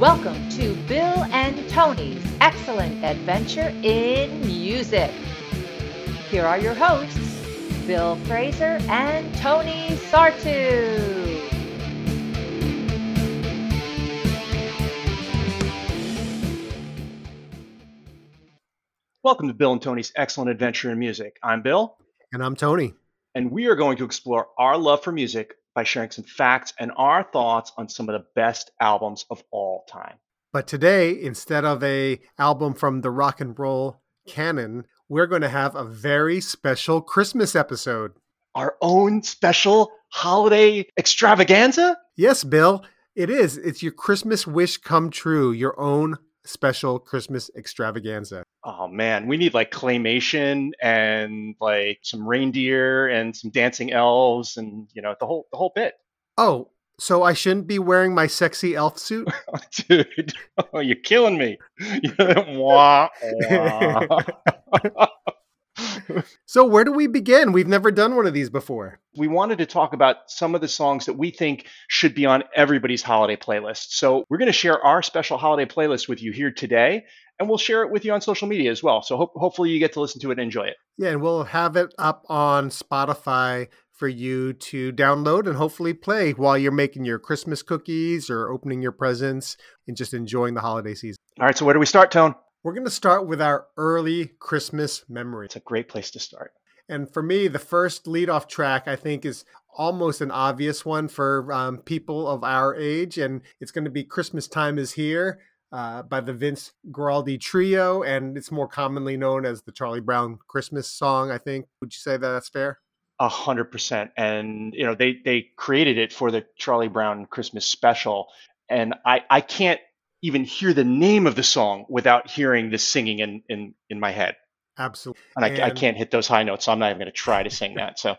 Welcome to Bill and Tony's Excellent Adventure in Music. Here are your hosts, Bill Fraser and Tony Sartu. Welcome to Bill and Tony's Excellent Adventure in Music. I'm Bill, And I'm Tony. and we are going to explore our love for music by sharing some facts and our thoughts on some of the best albums of all time. But today, instead of a album from the rock and roll canon, we're going to have a very special Christmas episode. Our own special holiday extravaganza? Yes, Bill, it is. It's your Christmas wish come true, your own special Christmas extravaganza. Oh man, we need like claymation and like some reindeer and some dancing elves and you know the whole the whole bit. Oh, so I shouldn't be wearing my sexy elf suit? Dude, oh, you're killing me. Wah, wah. So, where do we begin? We've never done one of these before. we wanted to talk about some of the songs that we think should be on everybody's holiday playlist. So we're going to share our special holiday playlist with you here today, and we'll share it with you on social media as well. So ho- hopefully you get to listen to it and enjoy it. Yeah, and we'll have it up on Spotify for you to download and hopefully play while you're making your Christmas cookies or opening your presents and just enjoying the holiday season. All right, so where do we start, Tone? We're going to start with our early Christmas memory. It's a great place to start. And for me, the first leadoff track I think is almost an obvious one for um, people of our age, and it's going to be "Christmas Time Is Here" uh, by the Vince Guaraldi Trio, and it's more commonly known as the Charlie Brown Christmas song. I think. Would you say that that's fair? A hundred percent. And you know, they they created it for the Charlie Brown Christmas special. And I, I can't even hear the name of the song without hearing the singing in, in, in my head. Absolutely. And I, I can't hit those high notes, so I'm not even going to try to sing that. So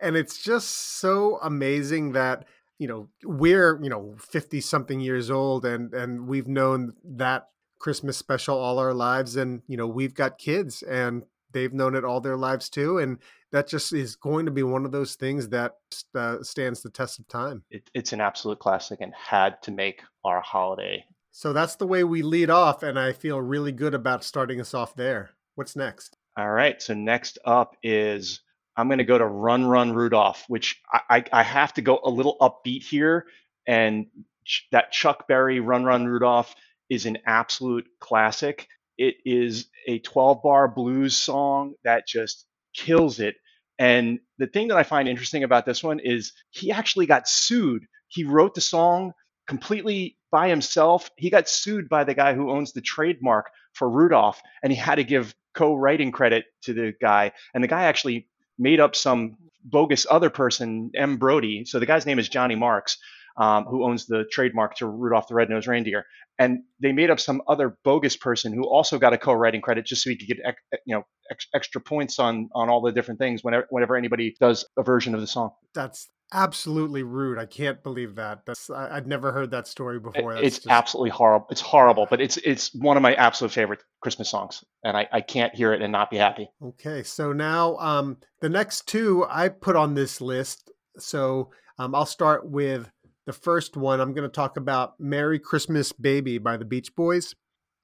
and it's just so amazing that you know we're you know 50 something years old and and we've known that christmas special all our lives and you know we've got kids and they've known it all their lives too and that just is going to be one of those things that uh, stands the test of time it, it's an absolute classic and had to make our holiday. so that's the way we lead off and i feel really good about starting us off there what's next All right. So next up is I'm going to go to Run Run Rudolph, which I, I, I have to go a little upbeat here. And ch- that Chuck Berry Run Run Rudolph is an absolute classic. It is a 12 bar blues song that just kills it. And the thing that I find interesting about this one is he actually got sued. He wrote the song completely by himself. He got sued by the guy who owns the trademark for Rudolph, and he had to give co-writing credit to the guy. And the guy actually made up some bogus other person, M. Brody. So the guy's name is Johnny Marks, um, who owns the trademark to Rudolph the Red-Nosed Reindeer. And they made up some other bogus person who also got a co-writing credit just so he could get you know ex- extra points on on all the different things whenever whenever anybody does a version of the song. that's absolutely rude i can't believe that that's I, i'd never heard that story before That's it's just- absolutely horrible. It's horrible, but it's it's one of my absolute favorite Christmas songs, and I, I can't hear it and not be happy. Okay, so now um, the next two I put on this list. So um, I'll start with the first one. I'm going to talk about "Merry Christmas, Baby" by the Beach Boys.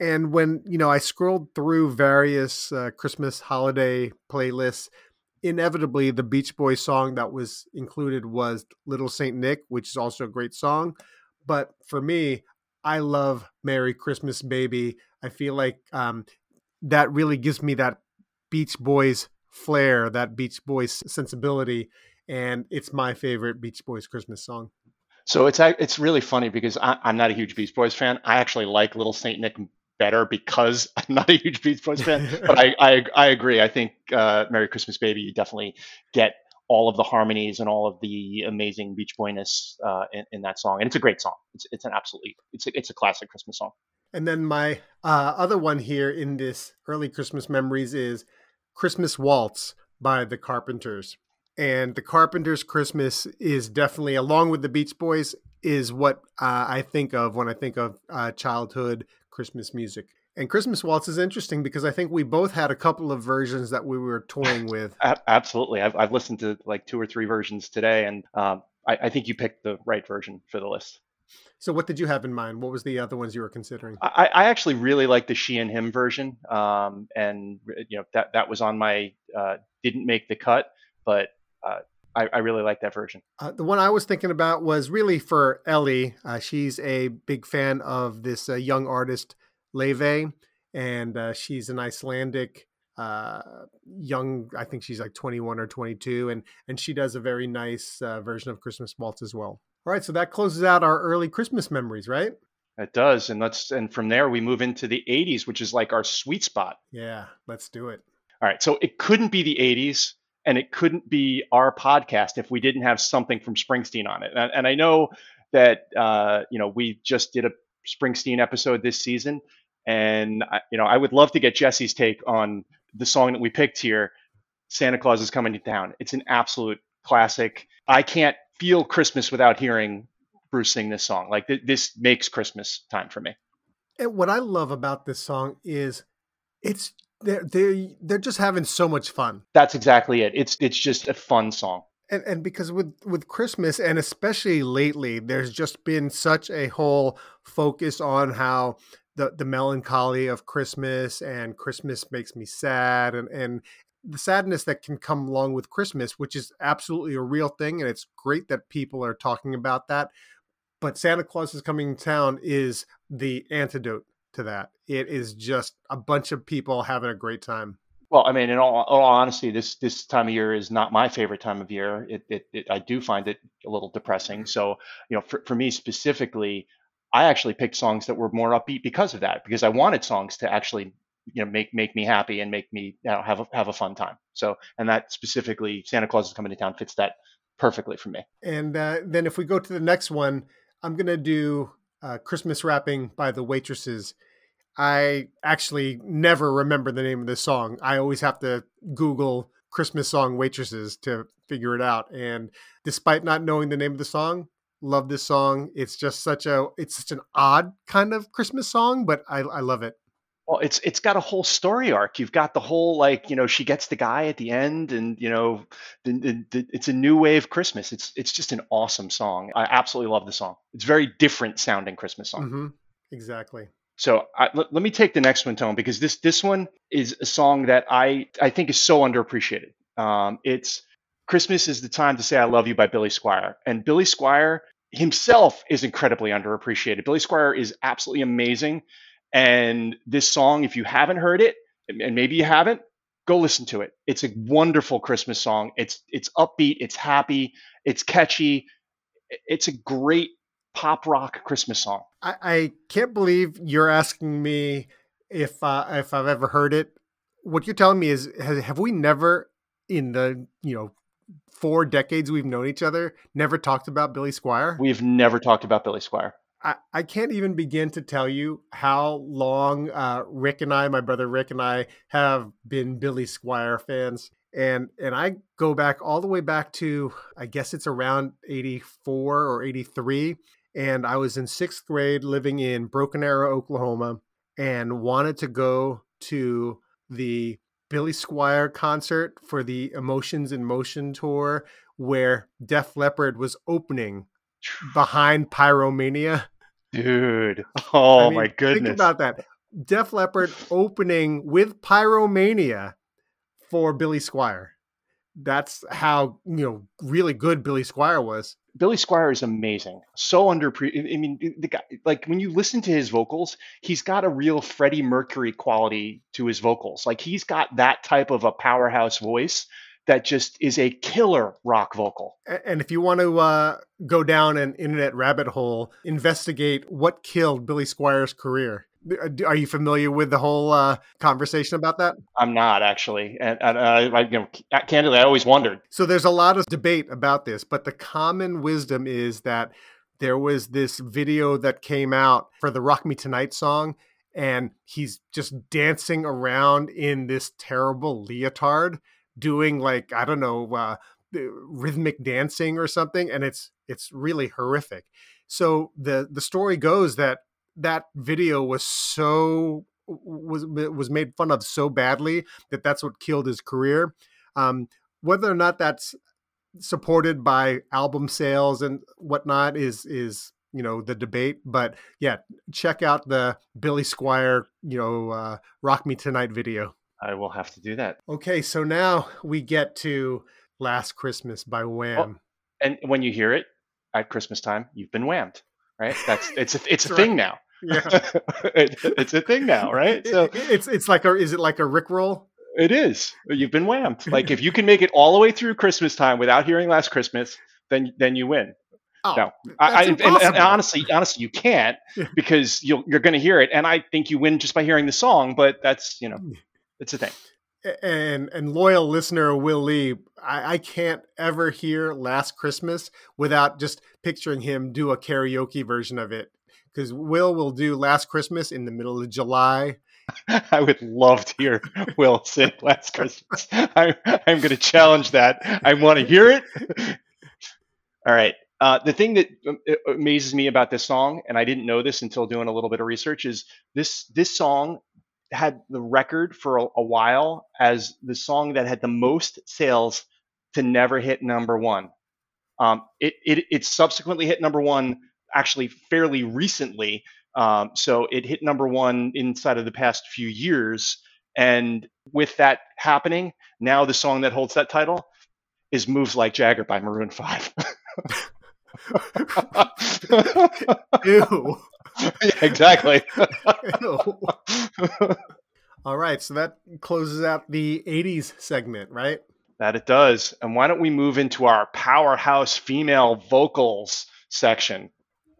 And when you know I scrolled through various uh, Christmas holiday playlists, inevitably the Beach Boys song that was included was "Little Saint Nick," which is also a great song. But for me, I love "Merry Christmas, Baby." I feel like um, that really gives me that Beach Boys flair, that Beach Boys sensibility, and it's my favorite Beach Boys Christmas song. So it's it's really funny because I, I'm not a huge Beach Boys fan. I actually like Little Saint Nick better because I'm not a huge Beach Boys fan. but I, I I agree. I think uh, Merry Christmas Baby you definitely get all of the harmonies and all of the amazing Beach Boyness uh, in, in that song, and it's a great song. It's it's an absolutely it's a, it's a classic Christmas song. And then my uh, other one here in this early Christmas memories is Christmas Waltz by the Carpenters. And the Carpenters' Christmas is definitely, along with the Beach Boys, is what uh, I think of when I think of uh, childhood Christmas music. And Christmas Waltz is interesting because I think we both had a couple of versions that we were toying with. Absolutely, I've I've listened to like two or three versions today, and um, I, I think you picked the right version for the list. So, what did you have in mind? What was the other ones you were considering? I, I actually really like the she and him version, um, and you know that that was on my uh, didn't make the cut, but uh, I, I, really like that version. Uh, the one I was thinking about was really for Ellie. Uh, she's a big fan of this uh, young artist Laufey, and uh, she's an Icelandic young. I think she's like 21 or 22, and and she does a very nice version of Christmas Waltz as well. All right, so that closes out our early Christmas memories, right? It does, and let's and from there we move into the '80s, which is like our sweet spot. Yeah, let's do it. All right, so it couldn't be the '80s, and it couldn't be our podcast if we didn't have something from Springsteen on it. And, and I know that uh, you know we just did a Springsteen episode this season, and I, you know I would love to get Jesse's take on the song that we picked here. Santa Claus is coming to town. It's an absolute classic. I can't feel Christmas without hearing Bruce sing this song. Like th- this makes Christmas time for me. And what I love about this song is it's they're they they're just having so much fun. That's exactly it. It's it's just a fun song. And and because with with Christmas and especially lately, there's just been such a whole focus on how the the melancholy of Christmas and Christmas makes me sad and and the sadness that can come along with Christmas, which is absolutely a real thing, and it's great that people are talking about that. But Santa Claus is coming to town is the antidote to that. It is just a bunch of people having a great time. Well, I mean, in all, all honesty, this this time of year is not my favorite time of year. It, it, it, I do find it a little depressing. So, you know, for, for me specifically, I actually picked songs that were more upbeat because of that, because I wanted songs to actually you know make make me happy and make me you know, have a, have a fun time. So and that specifically Santa Claus is coming to town fits that perfectly for me. And uh, then if we go to the next one, I'm gonna do uh, Christmas wrapping by the waitresses. I actually never remember the name of this song. I always have to Google Christmas song waitresses to figure it out. And despite not knowing the name of the song, love this song. It's just such a it's such an odd kind of Christmas song, but I, I love it. Well, it's it's got a whole story arc. You've got the whole like you know she gets the guy at the end, and you know the, the, the, it's a new wave Christmas. It's it's just an awesome song. I absolutely love the song. It's very different sounding Christmas song. Mm-hmm. Exactly. So I, let, let me take the next one, Tone, because this this one is a song that I I think is so underappreciated. Um, it's Christmas is the time to say I love you by Billy Squier, and Billy Squier himself is incredibly underappreciated. Billy Squier is absolutely amazing. And this song, if you haven't heard it, and maybe you haven't, go listen to it. It's a wonderful Christmas song. It's it's upbeat, it's happy, it's catchy. It's a great pop rock Christmas song. I, I can't believe you're asking me if uh, if I've ever heard it. What you're telling me is, has, have we never in the you know four decades we've known each other never talked about Billy Squier? We've never talked about Billy Squier. I, I can't even begin to tell you how long uh, Rick and I, my brother Rick and I, have been Billy Squier fans. And and I go back all the way back to I guess it's around 84 or 83. And I was in sixth grade living in Broken Arrow, Oklahoma, and wanted to go to the Billy Squier concert for the Emotions in Motion tour where Def Leppard was opening behind Pyromania. Dude. Oh I mean, my goodness. Think about that. Def Leppard opening with Pyromania for Billy Squier. That's how, you know, really good Billy Squier was. Billy Squier is amazing. So under I mean the guy like when you listen to his vocals, he's got a real Freddie Mercury quality to his vocals. Like he's got that type of a powerhouse voice that just is a killer rock vocal. And if you want to uh, go down an internet rabbit hole, investigate what killed Billy Squier's career. Uh, are you familiar with the whole uh, conversation about that? I'm not actually, and, and uh, I, you know, candidly, I always wondered. So there's a lot of debate about this, but the common wisdom is that there was this video that came out for the "Rock Me Tonight" song, and he's just dancing around in this terrible leotard doing like I don't know uh, rhythmic dancing or something, and it's it's really horrific. So the the story goes that that video was so was was made fun of so badly that that's what killed his career. Um, whether or not that's supported by album sales and whatnot is is you know the debate. But yeah, check out the Billy Squier you know, uh, "Rock Me Tonight" video. I will have to do that. Okay, so now we get to "Last Christmas" by oh, Wham. and when you hear it at Christmas time, you've been whammed, right? That's it's a, it's a thing now. Yeah, it, it's a thing now, right? So it's it's like a is it like a Rickroll? it is. You've been whammed. Like if you can make it all the way through Christmas time without hearing Last Christmas, then then you win. Oh, No, I, I, and, and honestly, honestly, you can't because you'll, you're going to hear it, and I think you win just by hearing the song. But that's you know, mm. It's a thing. and and loyal listener Will Lee, I, I can't ever hear Last Christmas without just picturing him do a karaoke version of it. Because Will will do Last Christmas in the middle of July. I would love to hear Will sing Last Christmas. I, I'm going to challenge that. I want to hear it. All right. Uh, the thing that um, amazes me about this song, and I didn't know this until doing a little bit of research, is this this song had the record for a, a while as the song that had the most sales to never hit number one. Um, it, it it subsequently hit number one actually fairly recently. Um, so it hit number one inside of the past few years. And with that happening, now the song that holds that title is Moves Like Jagger by Maroon 5. Ew. Yeah, exactly. All right, so that closes out the 80s segment, right? that it does. And why don't we move into our powerhouse female vocals section?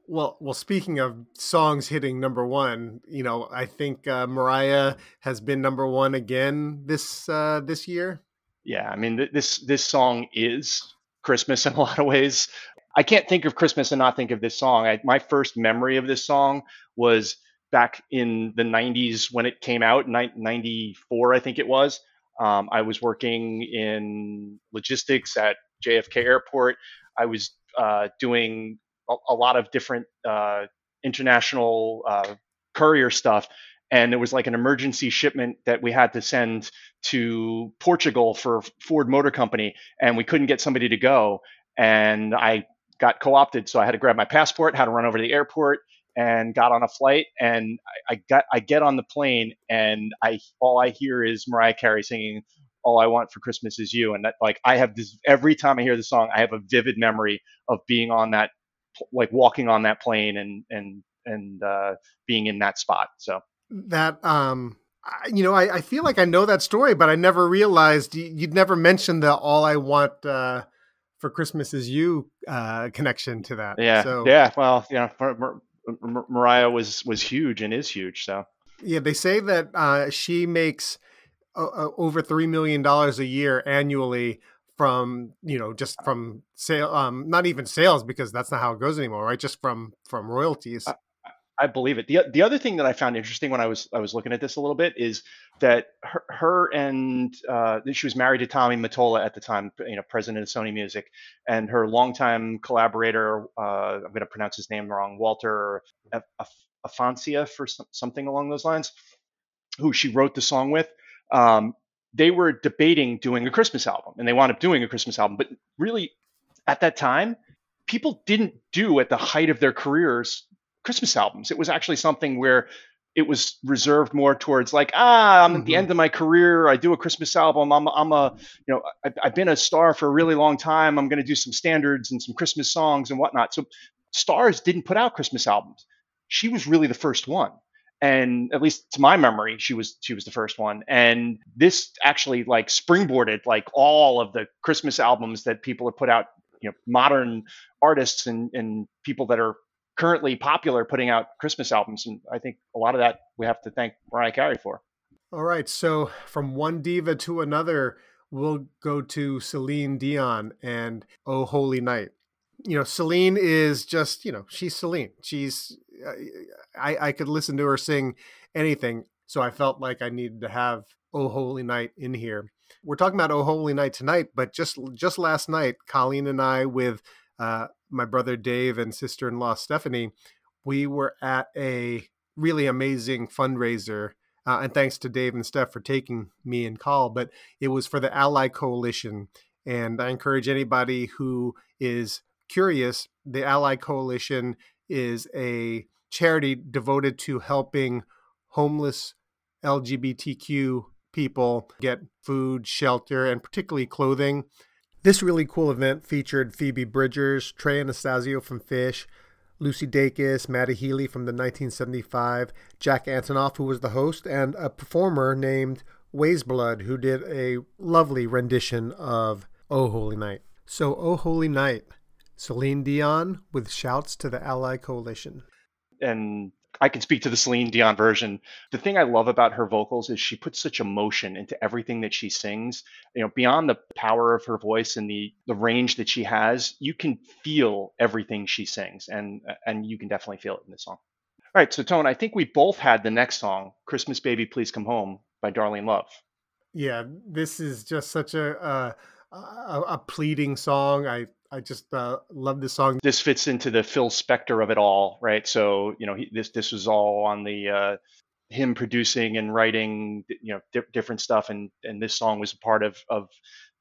Well, well. Speaking of songs hitting number one, you know, I think uh, Mariah has been number one again this uh, this year. Yeah, I mean th- this this song is Christmas in a lot of ways. I can't think of Christmas and not think of this song. I, my first memory of this song was back in the 90s when it came out, ni- 94 I think it was. Um, I was working in logistics at JFK Airport. I was uh, doing a, a lot of different uh, international uh, courier stuff, and it was like an emergency shipment that we had to send to Portugal for Ford Motor Company, and we couldn't get somebody to go. And I got co-opted, so I had to grab my passport, had to run over to the airport, and got on a flight. And I, I got I get on the plane, and I all I hear is Mariah Carey singing "All I Want for Christmas Is You," and that like I have this every time I hear the song, I have a vivid memory of being on that, like walking on that plane and and and uh, being in that spot. So That um, I, you know, I, I feel like I know that story, but I never realized you, you'd never mentioned the "All I Want uh, for Christmas Is You" uh, connection to that. yeah, so, yeah. Well, you know, Mar- Mar- Mar- Mariah was was huge and is huge. So. Yeah, they say that uh, she makes uh, uh, over three million dollars a year annually from you know just from sale, um, not even sales because that's not how it goes anymore, right? Just from from royalties. I believe it. the The other thing that I found interesting when I was I was looking at this a little bit is that her, her and uh, she was married to Tommy Mottola at the time, you know, president of Sony Music, and her longtime collaborator. Uh, I'm going to pronounce his name wrong, Walter Af- Af- Afancia for some, something along those lines, who she wrote the song with. Um, they were debating doing a Christmas album, and they wound up doing a Christmas album. But really, at that time, people didn't do at the height of their careers Christmas albums. It was actually something where it was reserved more towards like, ah, I'm at the Mhm. end of my career. I do a Christmas album. I'm, I'm a, you know, I've, I've been a star for a really long time. I'm going to do some standards and some Christmas songs and whatnot. So stars didn't put out Christmas albums. She was really the first one. And at least to my memory, she was she was the first one. And this actually like springboarded like all of the Christmas albums that people have put out, you know, modern artists and, and people that are currently popular putting out Christmas albums, and I think a lot of that we have to thank Mariah Carey for. All right, so from one diva to another, we'll go to Celine Dion and "Oh Holy Night." You know, Celine is just you know she's Celine. She's I I could listen to her sing anything, so I felt like I needed to have "Oh Holy Night" in here. We're talking about "Oh Holy Night" tonight, but just just last night, Colleen and I with uh, my brother Dave and sister-in-law Stephanie, we were at a really amazing fundraiser uh, and thanks to Dave and Steph for taking me and call. But it was for the Ally Coalition, and I encourage anybody who is curious. The Ally Coalition is a charity devoted to helping homeless LGBTQ people get food, shelter, and particularly clothing. This really cool event featured Phoebe Bridgers, Trey Anastasio from Phish, Lucy Dacus, Matty Healy from the 1975, Jack Antonoff, who was the host, and a performer named Weyes Blood, who did a lovely rendition of Oh Holy Night. So, Oh Holy Night, Celine Dion with shouts to the Ally Coalition. And I can speak to the Celine Dion version. The thing I love about her vocals is she puts such emotion into everything that she sings. You know, beyond the power of her voice and the the range that she has, you can feel everything she sings, and and you can definitely feel it in this song. All right, so Tone, I think we both had the next song, "Christmas Baby, Please Come Home" by Darlene Love. Yeah, this is just such a uh, a, a pleading song. I I just uh, love this song. This fits into the Phil Spector of it all, right? So you know, he, this this was all on the uh, him producing and writing, you know, di- different stuff, and and this song was a part of of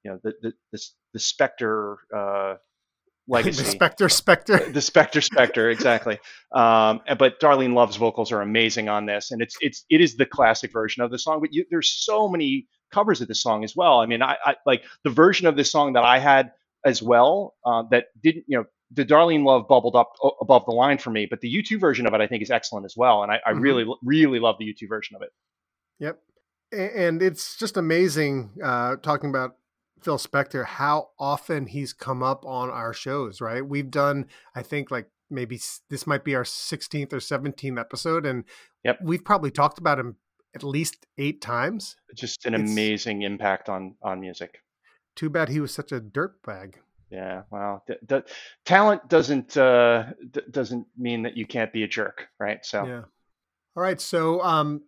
you know the the the, the Spector uh, legacy. the Spector Spector. the Spector Spector, exactly. Um, but Darlene Love's vocals are amazing on this, and it's it's it is the classic version of the song. But you, there's so many covers of this song as well. I mean, I, I like the version of this song that I had as well uh, that didn't, you know, the Darlene Love bubbled up above the line for me, but the U2 version of it I think is excellent as well, and I, I mm-hmm. really, really love the U2 version of it. Yep, and it's just amazing uh, talking about Phil Spector how often he's come up on our shows. Right, we've done I think like maybe this might be our 16th or 17th episode, and yep. we've probably talked about him at least eight times. Just an it's, amazing impact on on music. Too bad he was such a dirtbag. Yeah, well, the, the talent doesn't uh, d- doesn't mean that you can't be a jerk, right? So, yeah. All right, so um,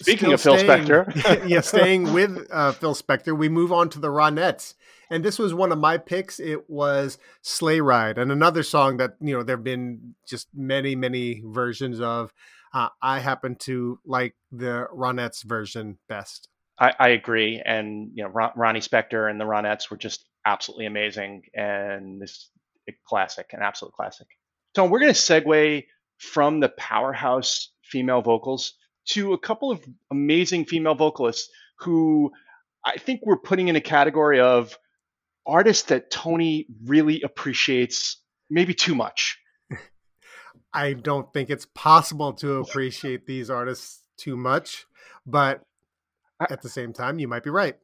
speaking of Phil Spector, yeah, staying with uh, Phil Spector, we move on to the Ronettes, and this was one of my picks. It was "Sleigh Ride," and another song that you know there have been just many, many versions of. Uh, I happen to like the Ronettes version best. I, I agree, and you know Ron, Ronnie Spector and the Ronettes were just absolutely amazing, and this a classic, an absolute classic. So we're going to segue from the powerhouse female vocals to a couple of amazing female vocalists who I think we're putting in a category of artists that Tony really appreciates maybe too much. I don't think it's possible to appreciate these artists too much, but at the same time, you might be right.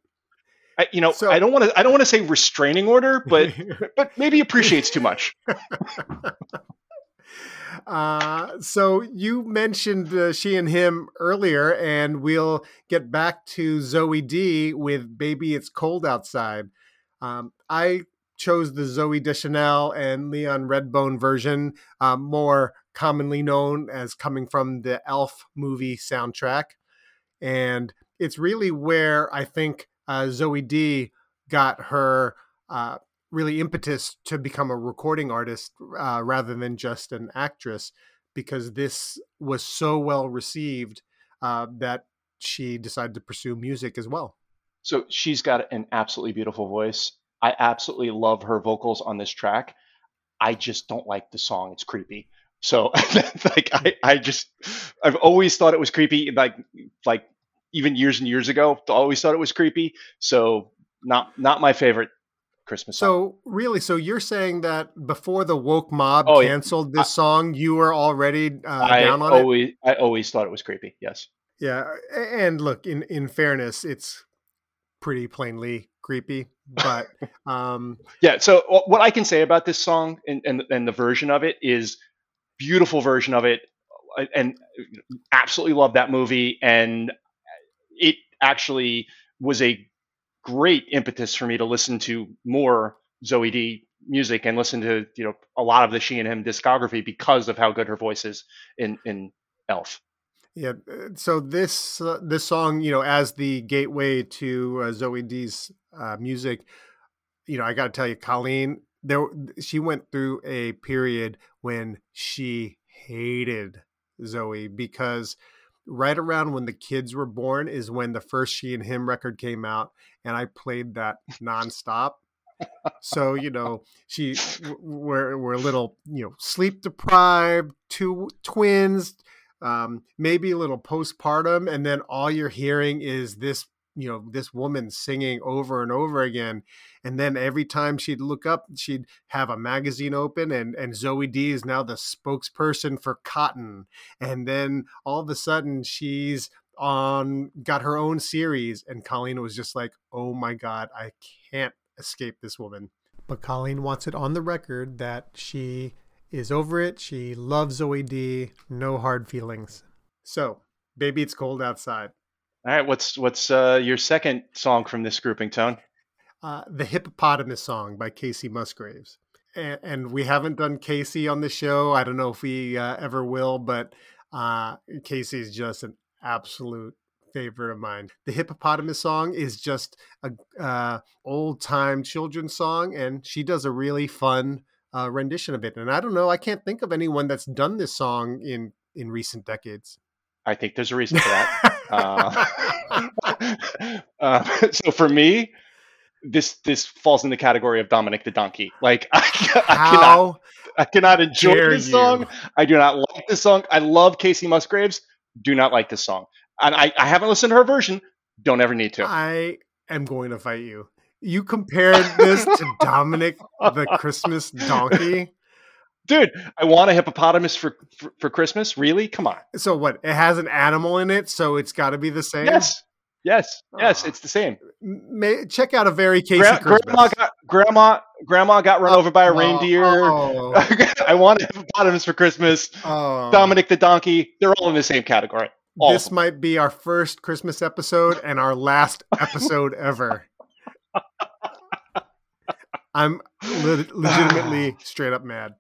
I, you know, so, I don't want to. I don't want to say restraining order, but but maybe appreciates too much. uh, so you mentioned uh, she and him earlier, and we'll get back to Zoe D with "Baby It's Cold Outside." Um, I chose the Zooey Deschanel and Leon Redbone version, uh, more commonly known as coming from the Elf movie soundtrack, and it's really where I think uh, Zoe D got her uh, really impetus to become a recording artist uh, rather than just an actress, because this was so well received uh, that she decided to pursue music as well. So she's got an absolutely beautiful voice. I absolutely love her vocals on this track. I just don't like the song. It's creepy. So like I, I just I've always thought it was creepy. Like like even years and years ago. Always thought it was creepy. So not not my favorite Christmas song. So really, so you're saying that before the woke mob oh, canceled yeah. this I, song, you were already uh, I down on always, it. I always thought it was creepy. Yes. Yeah, and look, in in fairness, it's pretty plainly creepy, but um yeah. So what I can say about this song and and, and the version of it is beautiful version of it and absolutely love that movie and actually was a great impetus for me to listen to more Zoe D music and listen to you know a lot of the she and him discography because of how good her voice is in in Elf. Yeah, uh, so this uh, this song, you know, as the gateway to uh, Zoe D's uh, music, you know, I got to tell you, Colleen, there she went through a period when she hated Zoe because right around when the kids were born is when the first she and him record came out and i played that nonstop. So you know she we're we're a little you know sleep deprived, two twins, um, maybe a little postpartum, and then all you're hearing is this you know this woman singing over and over again and then every time she'd look up she'd have a magazine open and and zoe d is now the spokesperson for cotton and then all of a sudden she's on got her own series and colleen was just like oh my god i can't escape this woman. But colleen wants it on the record that she is over it she loves zoe d no hard feelings. So baby it's cold outside all right, what's what's uh, your second song from this grouping, Tone? Uh, the Hippopotamus Song by Kacey Musgraves. And, and, we haven't done Kacey on the show. I don't know if we uh, ever will, but uh, Kacey is just an absolute favorite of mine. The Hippopotamus Song is just a uh, old time children's song, and she does a really fun uh, rendition of it. And I don't know, I can't think of anyone that's done this song in in recent decades. I think there's a reason for that. uh, uh, so for me, this this falls in the category of Dominic the Donkey. Like I, I cannot, I cannot enjoy this you? song. I do not like this song. I love Kacey Musgraves. Do not like this song, and I, I haven't listened to her version. Don't ever need to. I am going to fight you. You compared this to Dominic the Christmas Donkey dude i want a hippopotamus for, for, for christmas? Really? Come on. So what it has an animal in it so it's got to be the same? Yes. Yes. Oh. Yes oh. it's the same. May, check out a very case Gra- grandma got grandma grandma got run oh, over by a oh, reindeer. oh. i want a hippopotamus for christmas. Oh. dominic the donkey they're all in the same category. All this might be our first christmas episode and our last episode ever. I'm le- legitimately straight up mad.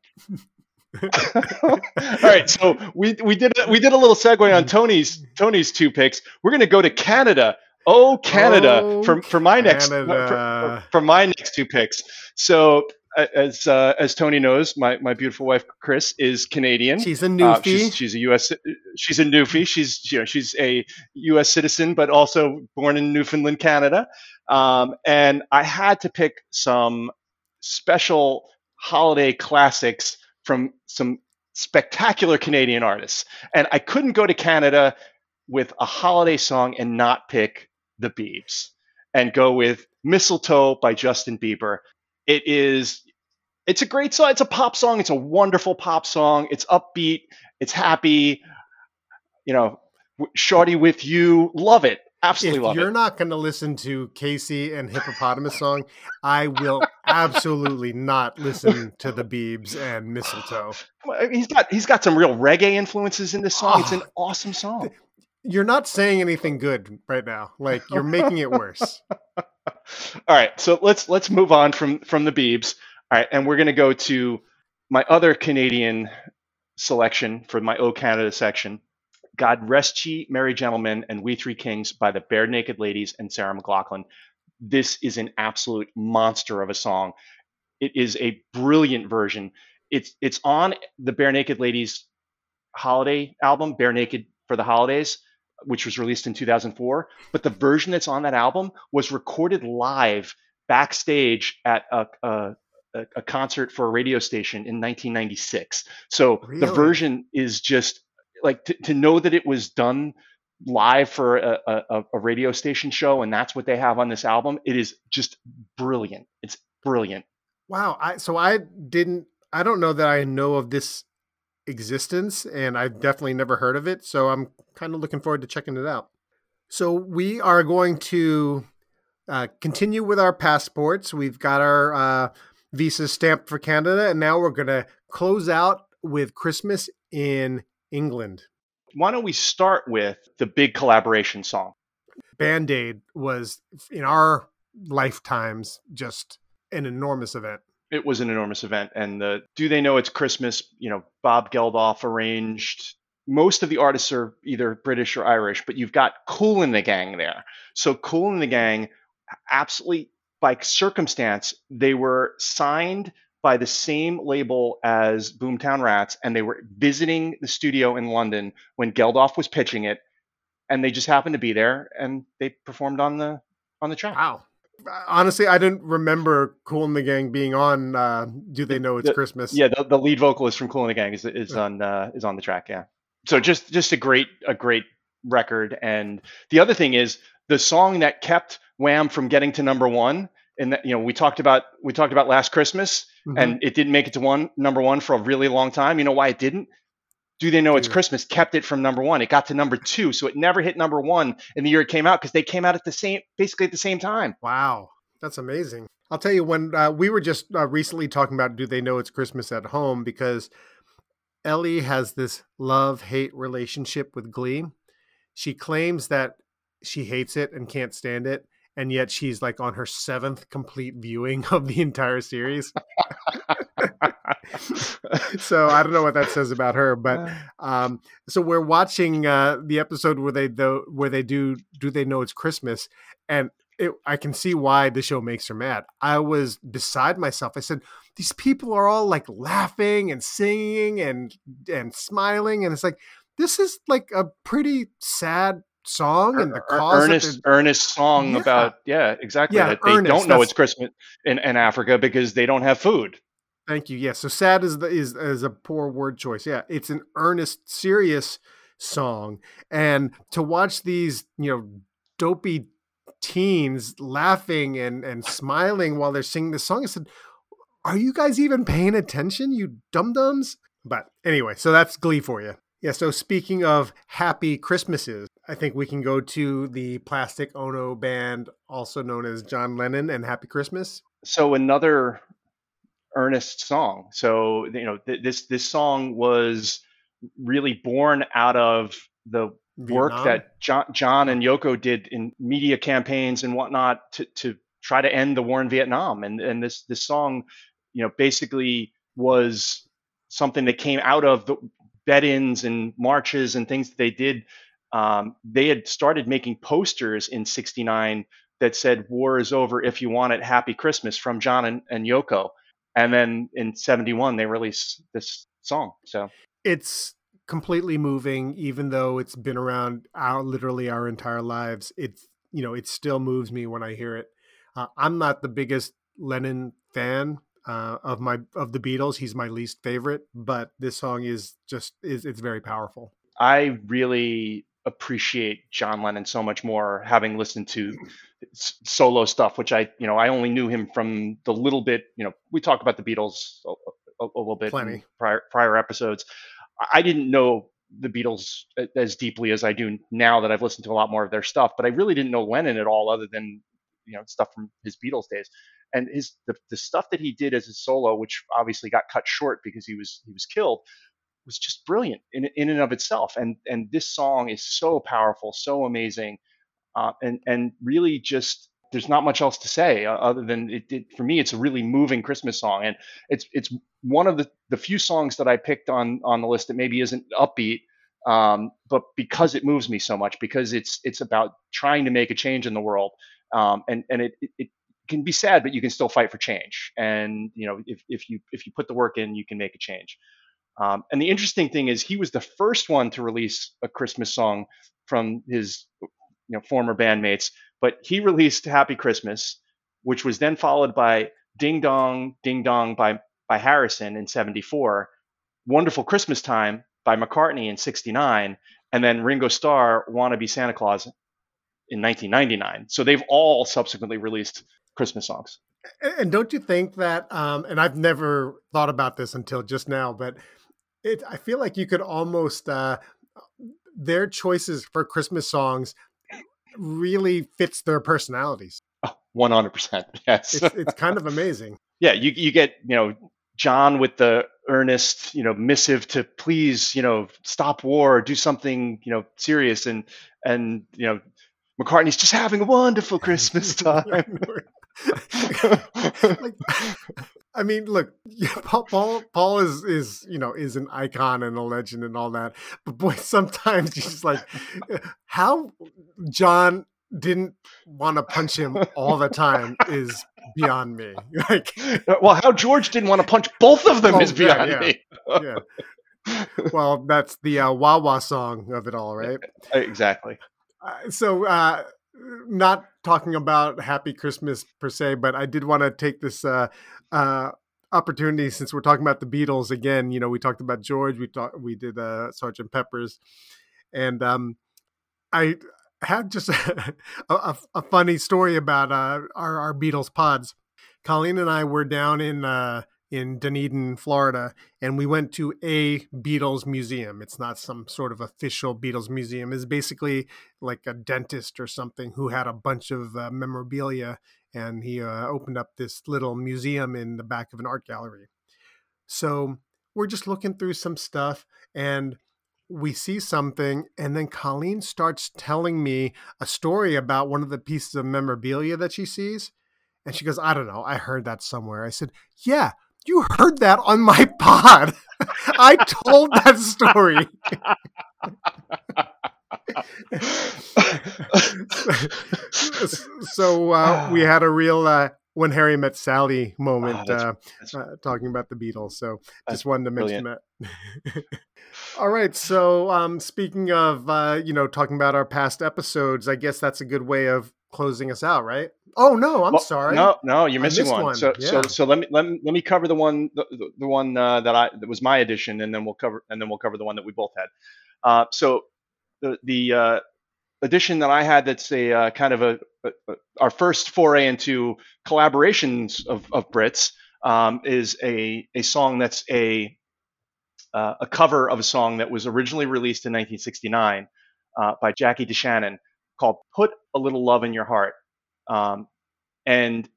All right, so we we did a, we did a little segue on Tony's Tony's two picks. We're gonna go to Canada. Oh, Canada oh, for for my Canada. next for, for, my next two picks. So as uh, as Tony knows, my, my beautiful wife Chris is Canadian. She's a newfie. Uh, she's, she's, a U.S. She's a newfie. She's you know she's a U.S. citizen, but also born in Newfoundland, Canada. Um, and I had to pick some special holiday classics from some spectacular Canadian artists. And I couldn't go to Canada with a holiday song and not pick the Beebs and go with Mistletoe by Justin Bieber. It is it's a great song. It's a pop song. It's a wonderful pop song. It's upbeat. It's happy. You know, Shorty with you. Love it. Absolutely if love you're not going to listen to Kacey and Hippopotamus song, I will absolutely not listen to the Beebs and Mistletoe. He's got he's got some real reggae influences in this song. Oh, it's an ah, awesome song. You're not saying anything good right now. Like you're making it worse. All right, so let's let's move on from from the Beebs. All right, and we're going to go to my other Canadian selection for my O Canada section. God Rest Ye Merry Gentlemen and We Three Kings by the Barenaked Ladies and Sarah McLachlan. This is an absolute monster of a song. It is a brilliant version. It's it's on the Barenaked Ladies holiday album, Barenaked for the Holidays, which was released in 2004. But the version that's on that album was recorded live backstage at a, a a, concert for a radio station in 1996. So really? the version is just like to, to know that it was done live for a, a, a, radio station show and that's what they have on this album. It is just brilliant. It's brilliant. Wow I, so i didn't i don't know that i know of this existence and i've definitely never heard of it so i'm kind of looking forward to checking it out. So we are going to uh, continue with our passports. We've got our uh, visas stamped for canada and now we're going to close out with christmas in England. Why don't we start with the big collaboration song? Band Aid was, in our lifetimes, just an enormous event. It was an enormous event. And the Do They Know It's Christmas, you know, Bob Geldof arranged. Most of the artists are either British or Irish, but you've got Kool and the Gang there. So Kool and the Gang, absolutely by circumstance, they were signed by the same label as Boomtown Rats, and they were visiting the studio in London when Geldof was pitching it, and they just happened to be there, and they performed on the on the track. Wow! Honestly, I didn't remember Kool and the Gang being on. Uh, Do they know it's The- Christmas? Yeah, the, the lead vocalist from Kool and the Gang is is on uh, is on the track. Yeah. So just just a great a great record. And the other thing is the song that kept Wham from getting to number one. And that, you know we talked about we talked about Last Christmas, Mhm. and it didn't make it to one number one for a really long time. You know why it didn't? Do they know it's Christmas? Kept it from number one. It got to number two, so it never hit number one in the year it came out because they came out at the same basically at the same time. Wow, that's amazing. I'll tell you when uh, we were just uh, recently talking about do they know it's Christmas at home because Ellie has this love hate relationship with Glee. She claims that she hates it and can't stand it, and yet she's like on her seventh complete viewing of the entire series. so I don't know what that says about her, but um, so we're watching uh, the episode where they do, where they do do they know it's Christmas, and it, I can see why the show makes her mad. I was beside myself. I said, "These people are all like laughing and singing and and smiling, and it's like this is like a pretty sad song, and the Er- cause earnest earnest song Yeah. about yeah exactly Yeah, that they earnest, don't know it's christmas in, in africa because they don't have food Thank you. Yes. So sad is the is is a poor word choice. Yeah, it's an earnest, serious song, and to watch these you know dopey teens laughing and and smiling while they're singing the song, I said, "Are you guys even paying attention, you dum dums?" But anyway, so that's Glee for you. Yeah. So speaking of happy Christmases, I think we can go to the Plastic Ono band, also known as John Lennon and Happy Christmas. so another earnest song so you know th- this this song was really born out of the work that John, John and Yoko did in media campaigns and whatnot to, to try to end the war in Vietnam. And, and this, this song, you know, basically was something that came out of the bed-ins and marches and things that they did. Um, they had started making posters in 69 that said war is over if you want it. Happy christmas from john and, and yoko. And then in 71 they released this song so. It's completely moving even though it's been around our literally our entire lives it's you know it still moves me when i hear it. Uh, i'm not the biggest lennon fan uh, of my of the beatles. He's my least favorite but this song is just is it's very powerful. I really appreciate John Lennon so much more having listened to solo stuff, which I, you know, I only knew him from the little bit, you know, we talked about the Beatles a, a, a little bit in Plenty. prior prior episodes. I- I didn't know the Beatles as deeply as I do now that I've listened to a lot more of their stuff, but I really didn't know Lennon at all other than, you know, stuff from his Beatles days. And his the, the stuff that he did as a solo, which obviously got cut short because he was he was killed, was just brilliant in, in and of itself. And and this song is so powerful, so amazing, uh, and and really just there's not much else to say uh, other than it, it. For me, it's a really moving Christmas song, and it's it's one of the the few songs that I picked on on the list that maybe isn't upbeat. Um, but because it moves me so much, because it's it's about trying to make a change in the world, um, and and it, it, it can be sad, but you can still fight for change. And you know, if, if you if you put the work in, you can make a change. Um, and the interesting thing is, he was the first one to release a Christmas song from his you know former bandmates. But he released "Happy Christmas," which was then followed by "Ding Dong, Ding Dong" by by Harrison in '74, "Wonderful Christmas Time" by McCartney in '69, and then Ringo Starr "Wanna Be Santa Claus" in 1999. So they've all subsequently released Christmas songs. And- don't you think that? Um, and I've never thought about this until just now, but it, I feel like you could almost uh, their choices for Christmas songs really fits their personalities. Oh, 100%. Yes. It's it's kind of amazing. yeah, you you get you know John with the earnest you know missive to please you know stop war, do something you know serious, and and you know McCartney's just having a wonderful Christmas time. like, I mean, look, yeah, Paul, Paul, Paul is is you know is an icon and a legend and all that. But boy, sometimes just like how John didn't want to punch him all the time is beyond me. Like, well, how George didn't want to punch both of them Oh, is yeah, beyond yeah. me. yeah. Well, that's the uh, Wah-Wah song of it all, right? exactly. Uh, so uh, not talking about Happy Christmas per se, but I did want to take this uh, uh, opportunity since we're talking about the Beatles again. You know, we talked about George, we talked, we did uh, Sergeant Pepper's, and um, I had just a, a, a funny story about uh, our our Beatles pods. Colleen and I were down in uh, in Dunedin, Florida, and we went to a Beatles museum. It's not some sort of official Beatles museum. It's basically like a dentist or something who had a bunch of uh, memorabilia, and he uh, opened up this little museum in the back of an art gallery. So we're just looking through some stuff, and we see something, and then Colleen starts telling me a story about one of the pieces of memorabilia that she sees. And she goes, I don't know. I heard that somewhere. I said, Yeah, you heard that on my pod. I told that story. so uh, we had a real uh, when Harry met Sally moment oh, that's, uh, that's, uh, talking about the Beatles. So just wanted to mention brilliant. that. All right. So um, speaking of uh, you know talking about our past episodes, I guess that's a good way of closing us out, right? Oh no, I'm well, sorry. No, no, you're missing one. one. So, yeah. so, so let me let me let me cover the one the, the, the one uh, that I that was my edition, and then we'll cover and then we'll cover the one that we both had. Uh, so the the uh, that I had that's a uh, kind of a, a, a, our first foray into collaborations of, of Brits um, is a a song that's a uh, a cover of a song that was originally released in 1969 uh, by Jackie DeShannon called "Put a Little Love in Your Heart." Um, and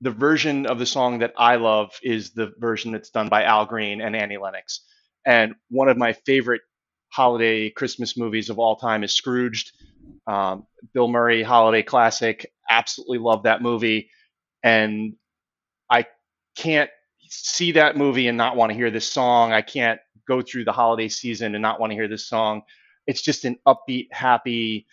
the version of the song that I love is the version that's done by Al Green and Annie Lennox. And one of my favorite holiday Christmas movies of all time is Scrooged. Um, Bill Murray holiday classic. Absolutely love that movie. And I can't see that movie and not want to hear this song. I can't go through the holiday season and not want to hear this song. It's just an upbeat, happy,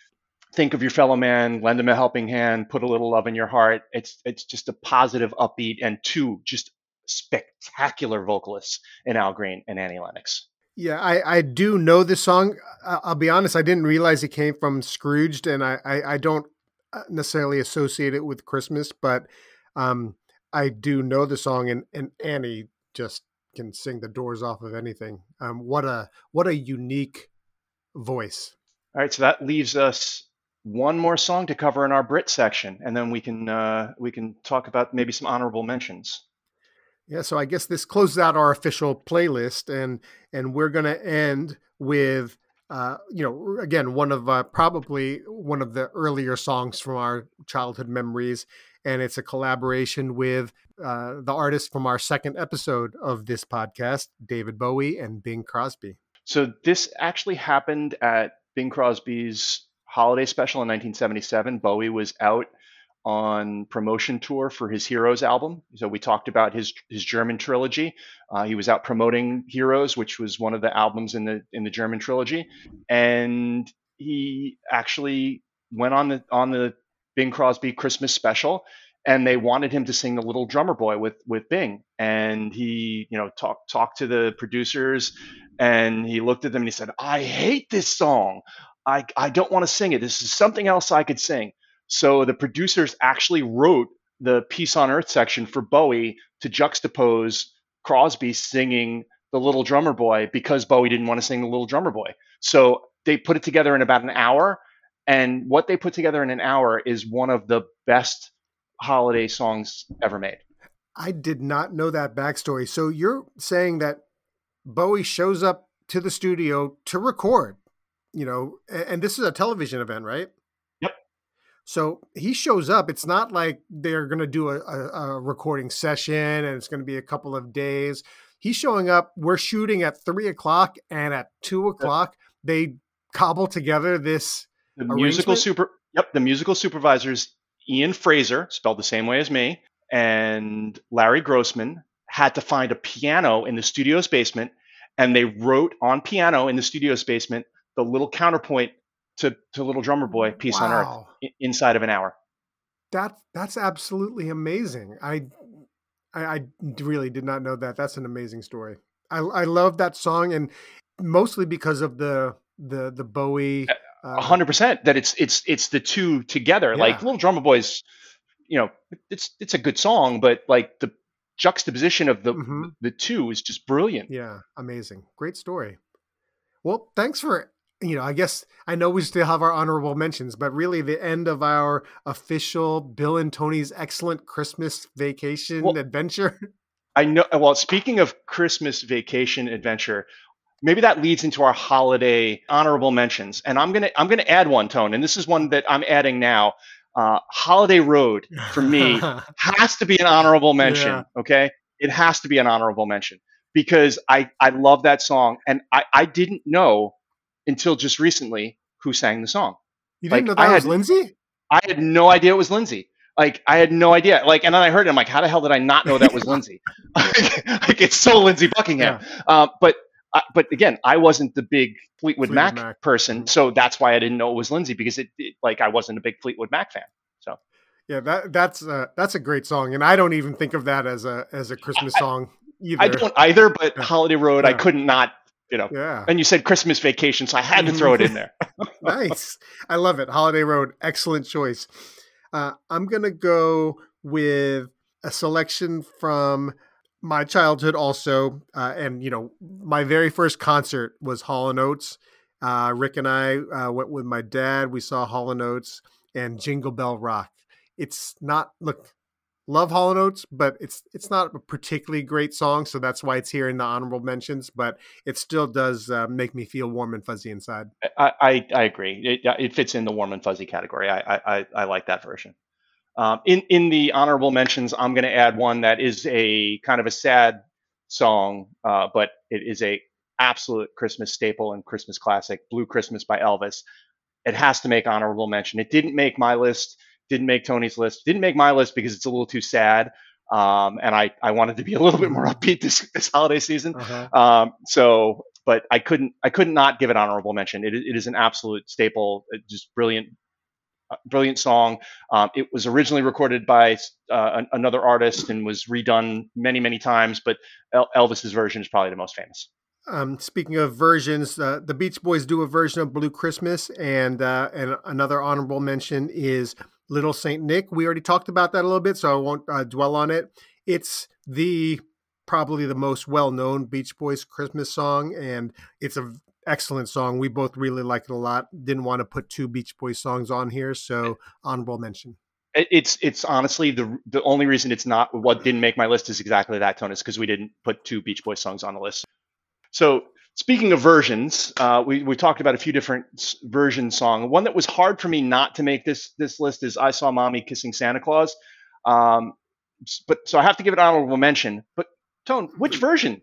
think of your fellow man, lend him a helping hand, put a little love in your heart. It's it's just a positive, upbeat, and two just spectacular vocalists in Al Green and Annie Lennox. Yeah, I, I do know this song. I'll be honest, I didn't realize it came from Scrooged, and I, I, I don't uh, necessarily associate it with Christmas, but um, I do know the song, and, and Annie just can sing the doors off of anything. Um, what a what a unique voice. All right, so that leaves us one more song to cover in our Brit section, and then we can uh, we can talk about maybe some honorable mentions. Yeah, so I guess this closes out our official playlist, and and we're going to end with uh, you know again one of uh, probably one of the earlier songs from our childhood memories, and it's a collaboration with uh, the artist from our second episode of this podcast, David Bowie and Bing Crosby. So this actually happened at Bing Crosby's holiday special in 1977, Bowie was out on promotion tour for his Heroes album. So we talked about his his German trilogy. Uh, he was out promoting Heroes, which was one of the albums in the in the German trilogy, and he actually went on the on the Bing Crosby Christmas special, and they wanted him to sing the Little Drummer Boy with with Bing, and he you know talked talked to the producers, and he looked at them and he said, "I hate this song. I, I don't want to sing it. This is something else I could sing. So the producers actually wrote the Peace on Earth section for Bowie to juxtapose Crosby singing the Little Drummer Boy because Bowie didn't want to sing the Little Drummer Boy. So they put it together in about an hour. And what they put together in an hour is one of the best holiday songs ever made. I did not know that backstory. So you're saying that Bowie shows up to the studio to record you know, and this is a television event, right? So he shows up. It's not like they're going to do a, a, a, recording session and it's going to be a couple of days. He's showing up. We're shooting at three o'clock, and at two o'clock, they cobble together this the musical super. Yep, the musical supervisors Ian Fraser, spelled the same way as me, and Larry Grossman had to find a piano in the studio's basement, and they wrote on piano in the studio's basement the little counterpoint to, to Little Drummer Boy, Peace wow. on Earth, inside of an hour. That that's absolutely amazing. I, I, I really did not know that. That's an amazing story. I I love that song, and mostly because of the the the Bowie A hundred percent. That it's it's it's the two together. Yeah. Like Little Drummer Boys, you know, it's it's a good song, but like the juxtaposition of the Mhm. the two is just brilliant. Yeah, amazing. Great story. Well, thanks for, you know, I guess I know we still have our honorable mentions, but really the end of our official Bill and Tony's excellent Christmas vacation Well- adventure. I know. Well, speaking of Christmas vacation adventure, maybe that leads into our holiday honorable mentions, and I'm gonna I'm gonna add one Tone, and this is one that I'm adding now. Uh, holiday Road for me has to be an honorable mention. Yeah. Okay, it has to be an honorable mention because I I love that song, and I I didn't know until just recently who sang the song. you didn't like, know that I was had- Lindsey? I had no idea it was Lindsey. Like I had no idea. Like, and then I heard it. I'm like, how the hell did I not know that was Lindsey? like, it's so Lindsey Buckingham. Uh, but uh, but again, I wasn't the big Fleetwood, Fleetwood Mac, Mac. person, Mhm. so that's why I didn't know it was Lindsey because it, it like I wasn't a big Fleetwood Mac fan. So yeah, that that's uh, that's a great song, and I don't even think of that as a as a Christmas song either. I don't either, but Yeah. Holiday Road, I couldn't not. You know, Yeah, and you said Christmas Vacation, so I had to throw it in there. nice. I love it. Holiday Road, excellent choice. Uh, I'm gonna go with a selection from my childhood, also, uh, and you know, my very first concert was Hall and Oates. Uh, Rick and I uh, went with my dad. We saw Hall and Oates and Jingle Bell Rock. It's not look. Love Hall and Oates, but it's it's not a particularly great song, so that's why it's here in the honorable mentions. But it still does uh, make me feel warm and fuzzy inside. I, I, I agree. It, it fits in the warm and fuzzy category. I, I, I- I like that version. Um, in in the honorable mentions, I'm going to add one that is a kind of a sad song, uh, but it is a absolute Christmas staple and Christmas classic, "Blue Christmas" by Elvis. It has to make honorable mention. It didn't make my list, didn't make Tony's list, didn't make my list because it's a little too sad. Um, and I, I wanted to be a little bit more upbeat this this holiday season. Uh-huh. Um, so, but I couldn't, I could not give it honorable mention. It, it is an absolute staple, uh, just brilliant, uh, brilliant song. Um, it was originally recorded by uh, another artist and was redone many, many times, but El- Elvis's version is probably the most famous. Um, speaking of versions, uh, the Beach Boys do a version of Blue Christmas, and uh, and another honorable mention is Little Saint Nick. We already talked about that a little bit, so I won't uh, dwell on it. It's the probably the most well known Beach Boys Christmas song, and it's a excellent song. We both really like it a lot. Didn't want to put two Beach Boys songs on here, so honorable mention. It's it's honestly the the only reason it's not what didn't make my list is exactly that Tone is because we didn't put two Beach Boys songs on the list. So speaking of versions, uh, we we talked about a few different s- version song. One that was hard for me not to make this this list is "I Saw Mommy Kissing Santa Claus," um, s- but so I have to give it honorable mention. But Tone, which version?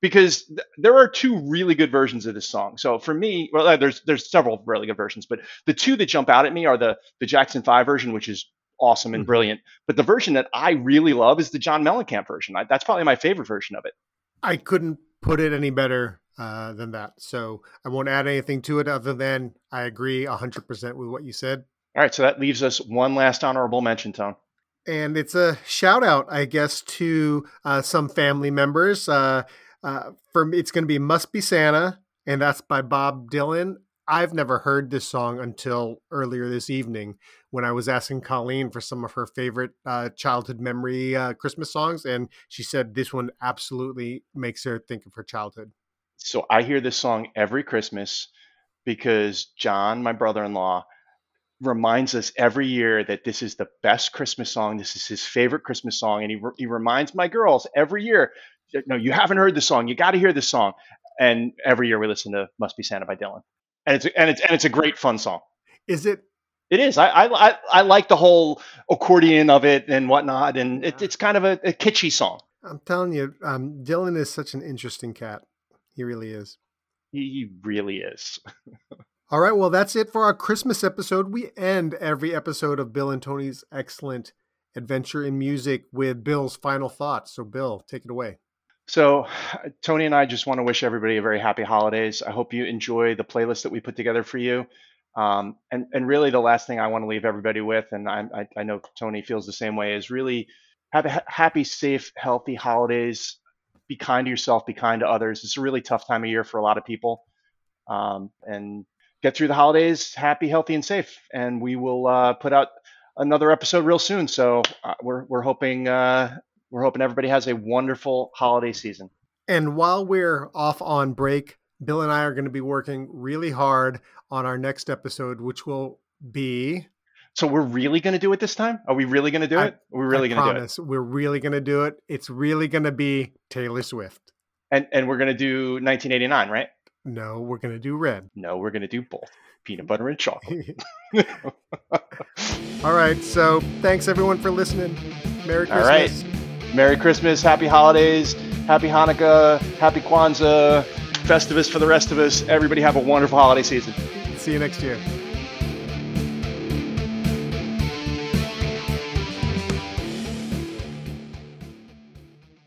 Because th- there are two really good versions of this song. So for me, well, uh, there's there's several really good versions, but the two that jump out at me are the the Jackson Five version, which is awesome and Mhm. brilliant. But the version that I really love is the John Mellencamp version. I, that's probably my favorite version of it. I couldn't put it any better uh, than that, so I won't add anything to it other than I agree hundred percent with what you said. All right, so that leaves us one last honorable mention, Tone. and it's a shout out, I guess, to uh, some family members. Uh, uh, from it's going to be "Must Be Santa," and that's by Bob Dylan. I've never heard this song until earlier this evening when I was asking Colleen for some of her favorite uh, childhood memory uh, Christmas songs, and she said this one absolutely makes her think of her childhood. So I hear this song every Christmas because John, my brother-in-law, reminds us every year that this is the best Christmas song. This is his favorite Christmas song, and he he reminds my girls every year, "No, you haven't heard the song. You got to hear this song." And every year we listen to "Must Be Santa" by Dylan, and it's and it's and it's a great fun song. Is it? It is. I I I, I like the whole accordion of it and whatnot, and it, it's kind of a, a kitschy song. I'm telling you, um, Dylan is such an interesting cat. He really is. He, he really is. All right, well, that's it for our Christmas episode. We end every episode of Bill and Tony's excellent adventure in music with Bill's final thoughts. So, Bill, take it away. So, Tony and I just want to wish everybody a very happy holidays. I hope you enjoy the playlist that we put together for you. Um, and, and really, the last thing I want to leave everybody with, and I, I, I know Tony feels the same way, is really have a ha- happy, safe, healthy holidays. Be kind to yourself, be kind to others. It's a really tough time of year for a lot of people. Um, and get through the holidays happy, healthy, and safe. And we will uh, put out another episode real soon. So uh, we're we're hoping uh, we're hoping everybody has a wonderful holiday season. And while we're off on break, Bill and I are going to be working really hard on our next episode, which will be. So we're really going to do it this time? Are we really going to do I- it? Are we really going to do it? we're really going to do it. It's really going to be Taylor Swift. And and we're going to do 1989, right? No, we're going to do Red. No, we're going to do both. Peanut butter and chocolate. All right. So thanks everyone for listening. Merry Christmas. All right. Merry Christmas, Happy Holidays, Happy Hanukkah, Happy Kwanzaa, Festivus for the rest of us. Everybody have a wonderful holiday season. See you next year.